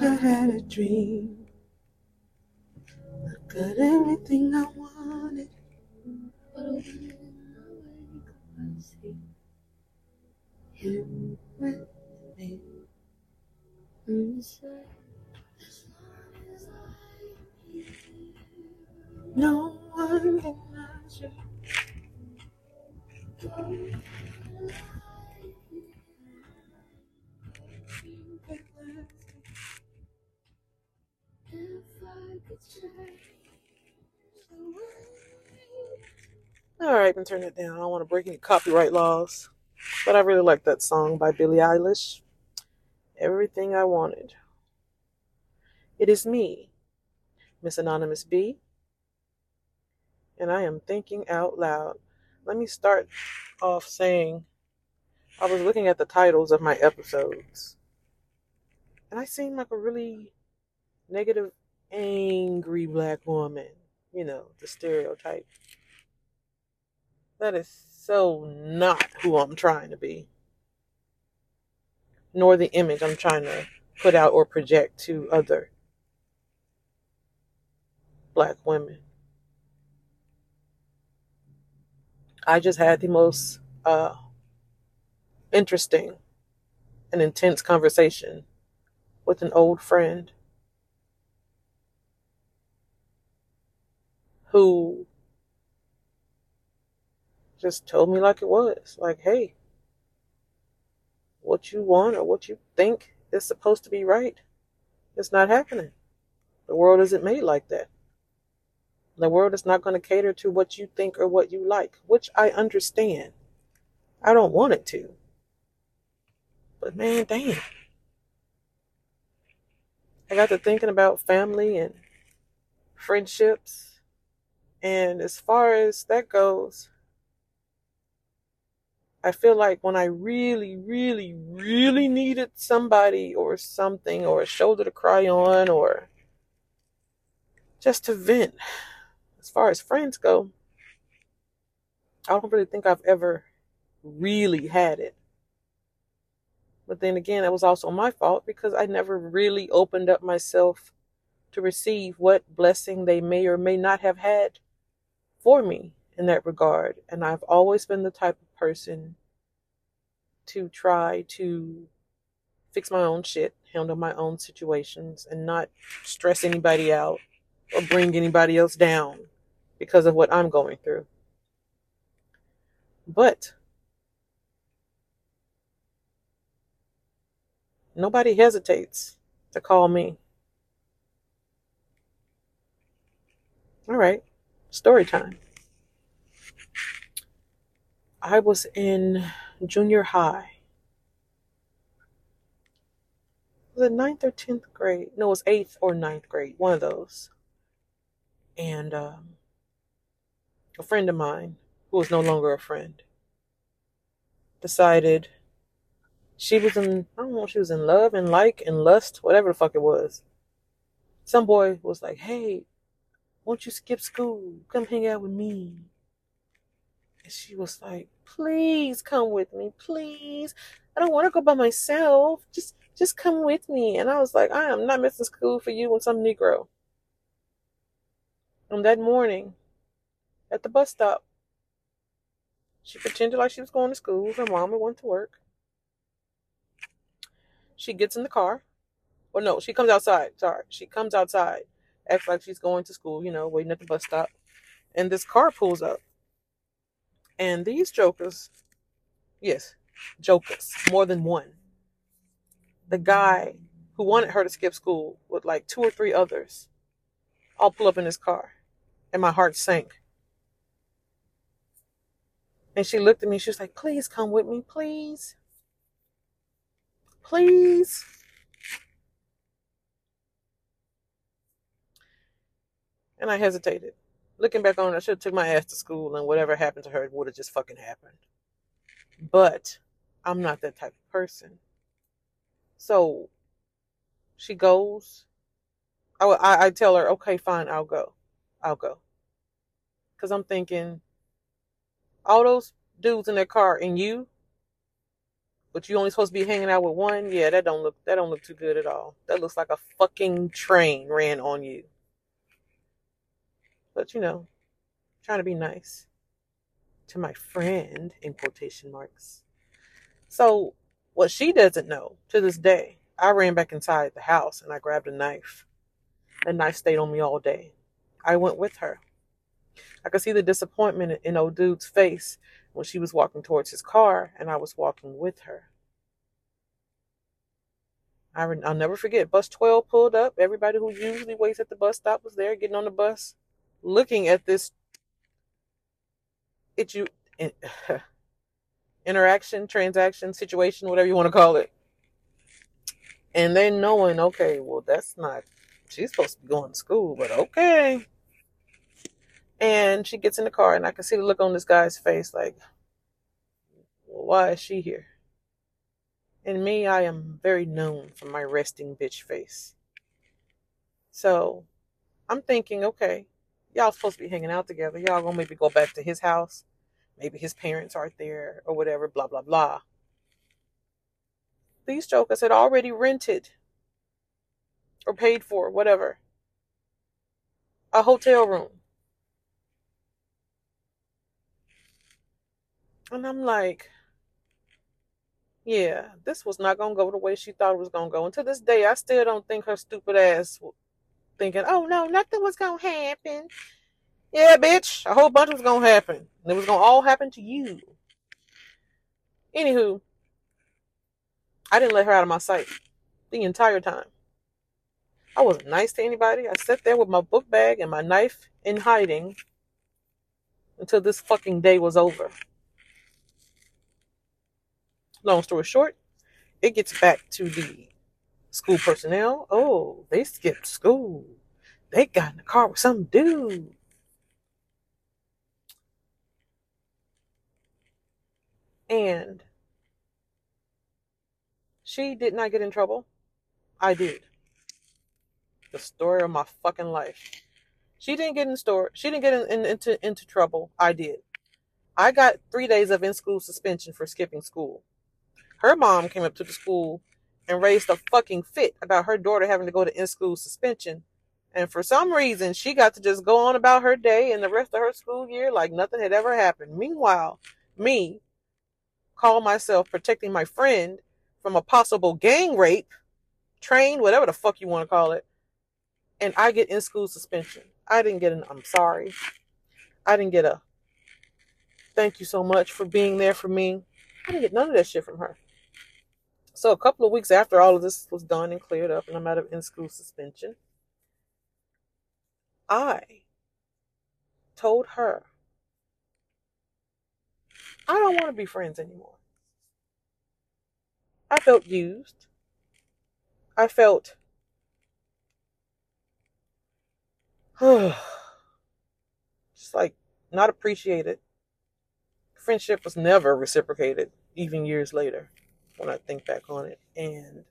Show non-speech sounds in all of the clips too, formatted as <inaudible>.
I had a dream. I got everything I wanted. But when I wake up, I see you with me. No All right, and turn it down. I don't want to break any copyright laws, but I really like that song by Billie Eilish. Everything I wanted. It is me, Miss Anonymous B, and I am thinking out loud. Let me start off saying I was looking at the titles of my episodes, and I seem like a really negative, angry black woman. You know, the stereotype. That is so not who I'm trying to be, nor the image I'm trying to put out or project to other black women. I just had the most uh, interesting and intense conversation with an old friend who just told me like it was. Like, hey, what you want or what you think is supposed to be right, it's not happening. The world isn't made like that. The world is not going to cater to what you think or what you like, which I understand. I don't want it to. But man, damn. I got to thinking about family and friendships. And as far as that goes, I feel like when I really, really, really needed somebody or something or a shoulder to cry on or just to vent, as far as friends go, I don't really think I've ever really had it. But then again, that was also my fault because I never really opened up myself to receive what blessing they may or may not have had for me in that regard. And I've always been the type of person to try to fix my own shit, handle my own situations, and not stress anybody out or bring anybody else down because of what I'm going through. But nobody hesitates to call me. All right, story time. I was in junior high. Was it ninth or tenth grade? No, it was eighth or ninth grade, one of those. And um, a friend of mine, who was no longer a friend, decided she was in, I don't know, she was in love and like and lust, whatever the fuck it was. Some boy was like, hey, won't you skip school? Come hang out with me. And she was like, please come with me, please. I don't want to go by myself. Just just come with me. And I was like, I am not missing school for you and some Negro. And that morning, at the bus stop, she pretended like she was going to school. Her mama went to work. She gets in the car. Or no, she comes outside. Sorry. She comes outside, acts like she's going to school, you know, waiting at the bus stop. And this car pulls up. And these jokers, yes, jokers, more than one. The guy who wanted her to skip school with like two or three others all pull up in his car. And my heart sank. And she looked at me. She was like, please come with me, please. Please. And I hesitated looking back on it, I should have took my ass to school and whatever happened to her would have just fucking happened. But I'm not that type of person. So she goes. I, I, I tell her, okay, fine, I'll go. I'll go. Because I'm thinking, all those dudes in their car and you, but you only supposed to be hanging out with one. Yeah, that don't look that don't look too good at all. That looks like a fucking train ran on you. But you know, trying to be nice to my friend in quotation marks. So what she doesn't know to this day, I ran back inside the house and I grabbed a knife. The knife stayed on me all day. I went with her. I could see the disappointment in old dude's face when she was walking towards his car and I was walking with her. I will never forget. Bus 12 pulled up. Everybody who usually waits at the bus stop was there, getting on the bus, looking at this it you <sighs> interaction, transaction, situation, whatever you want to call it. And then knowing, okay, well, that's not, she's supposed to be going to school, but okay. And she gets in the car, and I can see the look on this guy's face like, well, why is she here? And me, I am very known for my resting bitch face. So I'm thinking, okay, y'all supposed to be hanging out together. Y'all gonna maybe go back to his house. Maybe his parents aren't there or whatever, blah, blah, blah. These jokers had already rented or paid for, whatever, a hotel room. And I'm like, yeah, this was not going to go the way she thought it was going to go. And to this day, I still don't think her stupid ass thinking, oh no, nothing was to happen. Yeah, bitch, a whole bunch was to happen. It was to all happen to you. Anywho, I didn't let her out of my sight the entire time. I wasn't nice to anybody. I sat there with my book bag and my knife in hiding until this fucking day was over. Long story short, it gets back to the school personnel. Oh, they skipped school. They got in the car with some dude. And she did not get in trouble. I did. The story of my fucking life. She didn't get in store. She didn't get in, in, into into trouble. I did. I got three days of in school suspension for skipping school. Her mom came up to the school and raised a fucking fit about her daughter having to go to in school suspension. And for some reason, she got to just go on about her day and the rest of her school year like nothing had ever happened. Meanwhile, me call myself protecting my friend from a possible gang rape, train, whatever the fuck you want to call it, and I get in school suspension. I didn't get an I'm sorry. I didn't get a thank you so much for being there for me. I didn't get none of that shit from her. So a couple of weeks after all of this was done and cleared up and I'm out of in school suspension, I told her I don't want to be friends anymore. I felt used. I felt <sighs> just like not appreciated. Friendship was never reciprocated, even years later, when I think back on it. And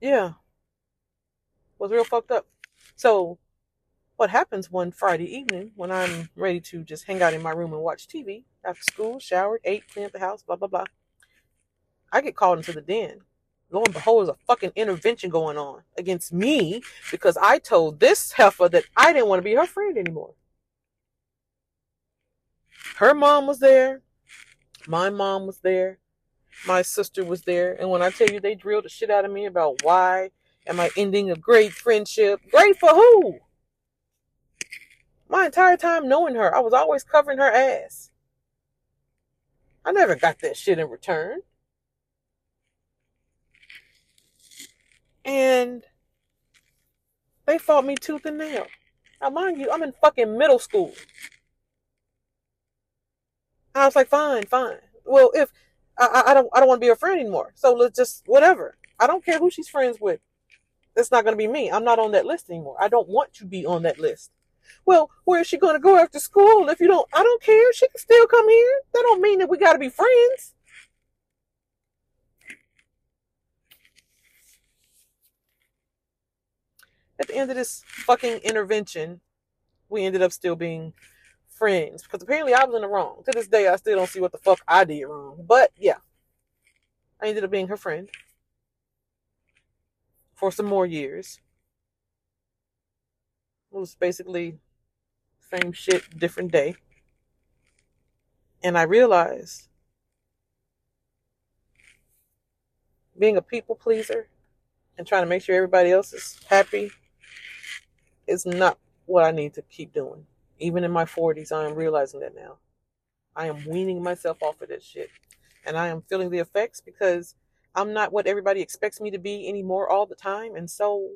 yeah, was real fucked up. So what happens one Friday evening when I'm ready to just hang out in my room and watch TV after school, showered, ate, cleaned the house, blah, blah, blah. I get called into the den. Lo and behold, there's a fucking intervention going on against me because I told this heifer that I didn't want to be her friend anymore. Her mom was there. My mom was there. My sister was there. And when I tell you they drilled the shit out of me about why am I ending a great friendship, great for who? My entire time knowing her, I was always covering her ass. I never got that shit in return. And they fought me tooth and nail. Now, mind you, I'm in fucking middle school. I was like, fine, fine. Well, if I, I don't, I don't want to be her friend anymore. So let's just whatever. I don't care who she's friends with. It's not going to be me. I'm not on that list anymore. I don't want to be on that list. Well, where is she going to go after school? If you don't, I don't care. She can still come here. That don't mean that we got to be friends. At the end of this fucking intervention, we ended up still being friends because apparently I was in the wrong. To this day, I still don't see what the fuck I did wrong. But yeah, I ended up being her friend for some more years. It was basically same shit, different day. And I realized being a people pleaser and trying to make sure everybody else is happy is not what I need to keep doing. Even in my 40s, I am realizing that now. I am weaning myself off of this shit. And I am feeling the effects because I'm not what everybody expects me to be anymore all the time. And so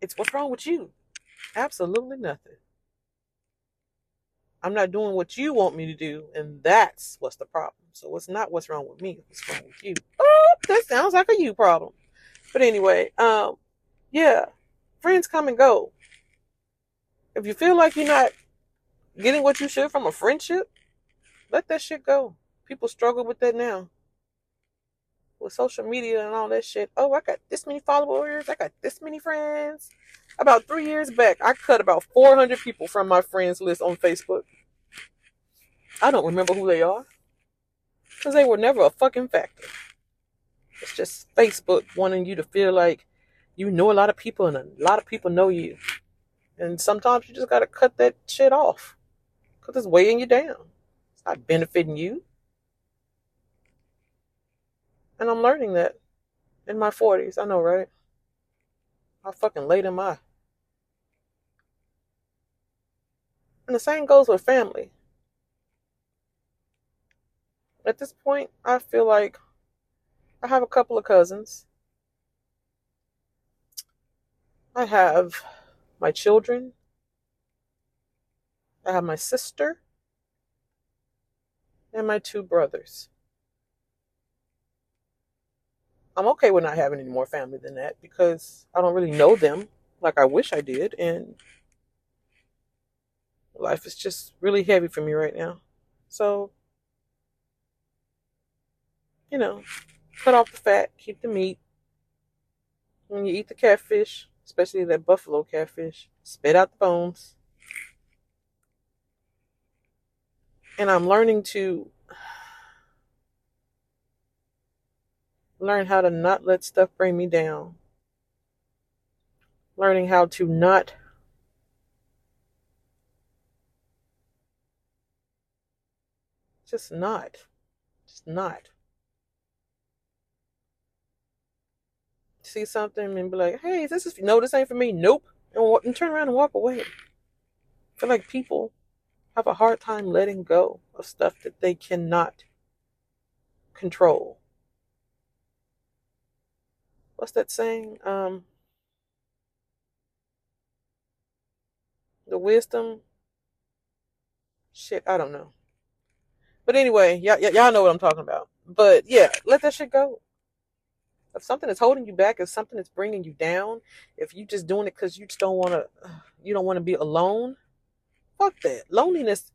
it's what's wrong with you? Absolutely nothing. I'm not doing what you want me to do, and that's what's the problem. So it's not what's wrong with me, what's wrong with you. Oh, that sounds like a you problem. But anyway, um, yeah, friends come and go. If you feel like you're not getting what you should from a friendship, let that shit go. People struggle with that now. With social media and all that shit. Oh, I got this many followers. I got this many friends. About three years back, I cut about 400 people from my friends list on Facebook. I don't remember who they are. Because they were never a fucking factor. It's just Facebook wanting you to feel like you know a lot of people and a lot of people know you. And sometimes you just got to cut that shit off because it's weighing you down. It's not benefiting you. And I'm learning that in my 40s. I know, right? How fucking late am I? And the same goes with family. At this point, I feel like I have a couple of cousins. I have my children. I have my sister and my two brothers. I'm okay with not having any more family than that because I don't really know them like I wish I did. And life is just really heavy for me right now. So, you know, cut off the fat, keep the meat. When you eat the catfish, especially that buffalo catfish, spit out the bones. And I'm learning to learn how to not let stuff bring me down. Learning how to not just not. Just not. See something and be like, hey, this is no, this ain't for me. Nope. And, and turn around and walk away. I feel like people have a hard time letting go of stuff that they cannot control what's that saying? Um, the wisdom. Shit, I don't know. But anyway, y'all, y'all know what I'm talking about. But yeah, let that shit go. If something is holding you back, if something is bringing you down, if you're just doing it because you just don't want to, <sighs> you don't want to be alone, fuck that. Loneliness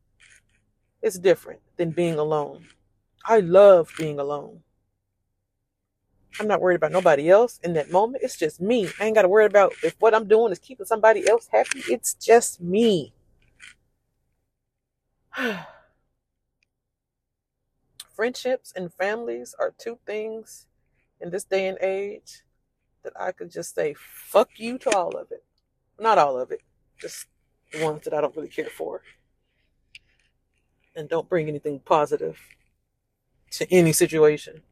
is different than being alone. I love being alone. I'm not worried about nobody else in that moment. It's just me. I ain't got to worry about if what I'm doing is keeping somebody else happy. It's just me. <sighs> Friendships and families are two things in this day and age that I could just say, fuck you to all of it. Not all of it, just the ones that I don't really care for. And don't bring anything positive to any situation.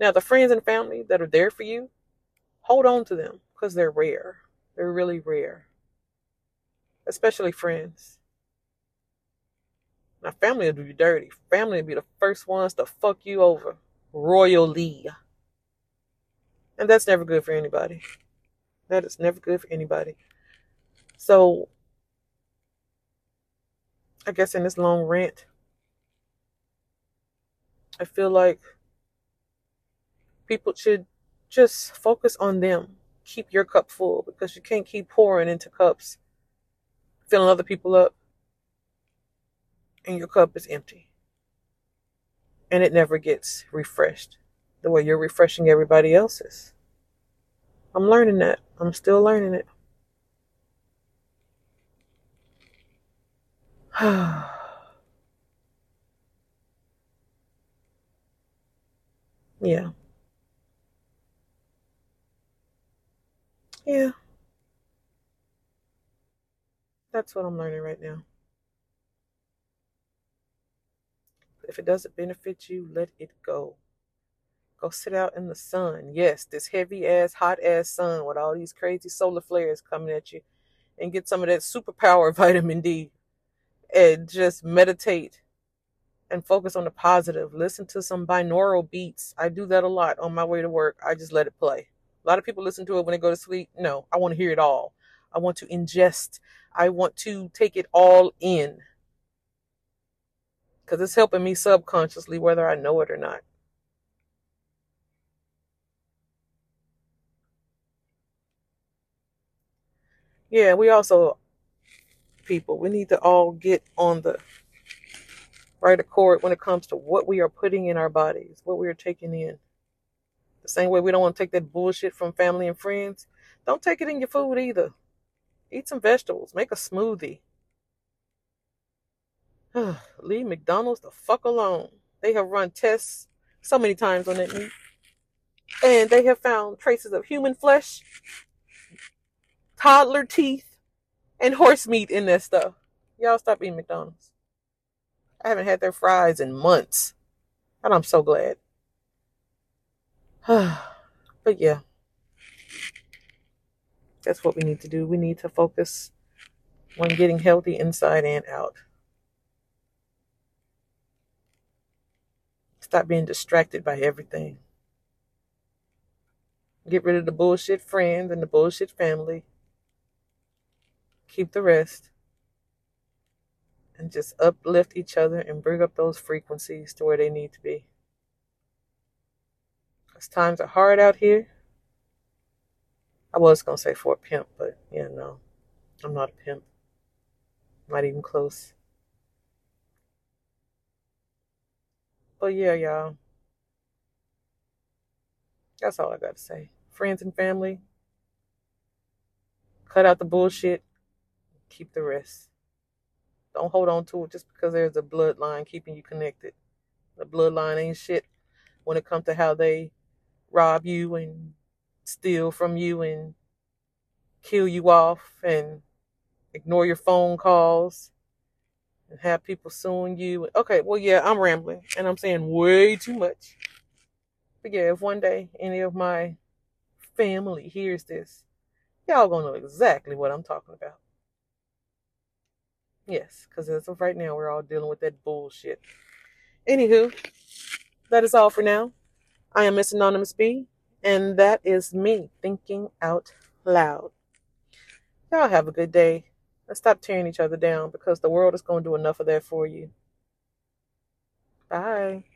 Now, the friends and family that are there for you, hold on to them because they're rare. They're really rare, especially friends. Now, family will do you dirty. Family will be the first ones to fuck you over royally. And that's never good for anybody. That is never good for anybody. So, I guess in this long rant, I feel like people should just focus on them. Keep your cup full because you can't keep pouring into cups, filling other people up, and your cup is empty. And it never gets refreshed the way you're refreshing everybody else's. I'm learning that. I'm still learning it. <sighs> yeah. Yeah. That's what I'm learning right now. If it doesn't benefit you, let it go. Go sit out in the sun. Yes, this heavy ass, hot ass sun with all these crazy solar flares coming at you. And get some of that superpower <laughs> vitamin D. And just meditate and focus on the positive. Listen to some binaural beats. I do that a lot on my way to work. I just let it play. A lot of people listen to it when they go to sleep. No, I want to hear it all. I want to ingest. I want to take it all in. Because it's helping me subconsciously, whether I know it or not. Yeah, we also, people, we need to all get on the right accord when it comes to what we are putting in our bodies, what we are taking in. The same way we don't want to take that bullshit from family and friends. Don't take it in your food either. Eat some vegetables. Make a smoothie. <sighs> Leave McDonald's the fuck alone. They have run tests so many times on that meat. And they have found traces of human flesh, toddler teeth, and horse meat in that stuff. Y'all stop eating McDonald's. I haven't had their fries in months. And I'm so glad. <sighs> but yeah. That's what we need to do. We need to focus on getting healthy inside and out. Stop being distracted by everything. Get rid of the bullshit friends and the bullshit family. Keep the rest. And just uplift each other and bring up those frequencies to where they need to be. Because times are hard out here. I was going to say for a pimp, but yeah, no. I'm not a pimp. Not even close. But yeah, y'all. That's all I got to say. Friends and family, cut out the bullshit, keep the rest. Don't hold on to it just because there's a bloodline keeping you connected. The bloodline ain't shit when it comes to how they rob you and steal from you and kill you off and ignore your phone calls have people suing you. Okay, well, yeah, I'm rambling and I'm saying way too much. But yeah, if one day any of my family hears this, y'all gonna know exactly what I'm talking about. Yes, because as of right now, we're all dealing with that bullshit. Anywho, that is all for now. I am Miss Anonymous B, and that is me thinking out loud. Y'all have a good day. Let's stop tearing each other down because the world is going to do enough of that for you. Bye.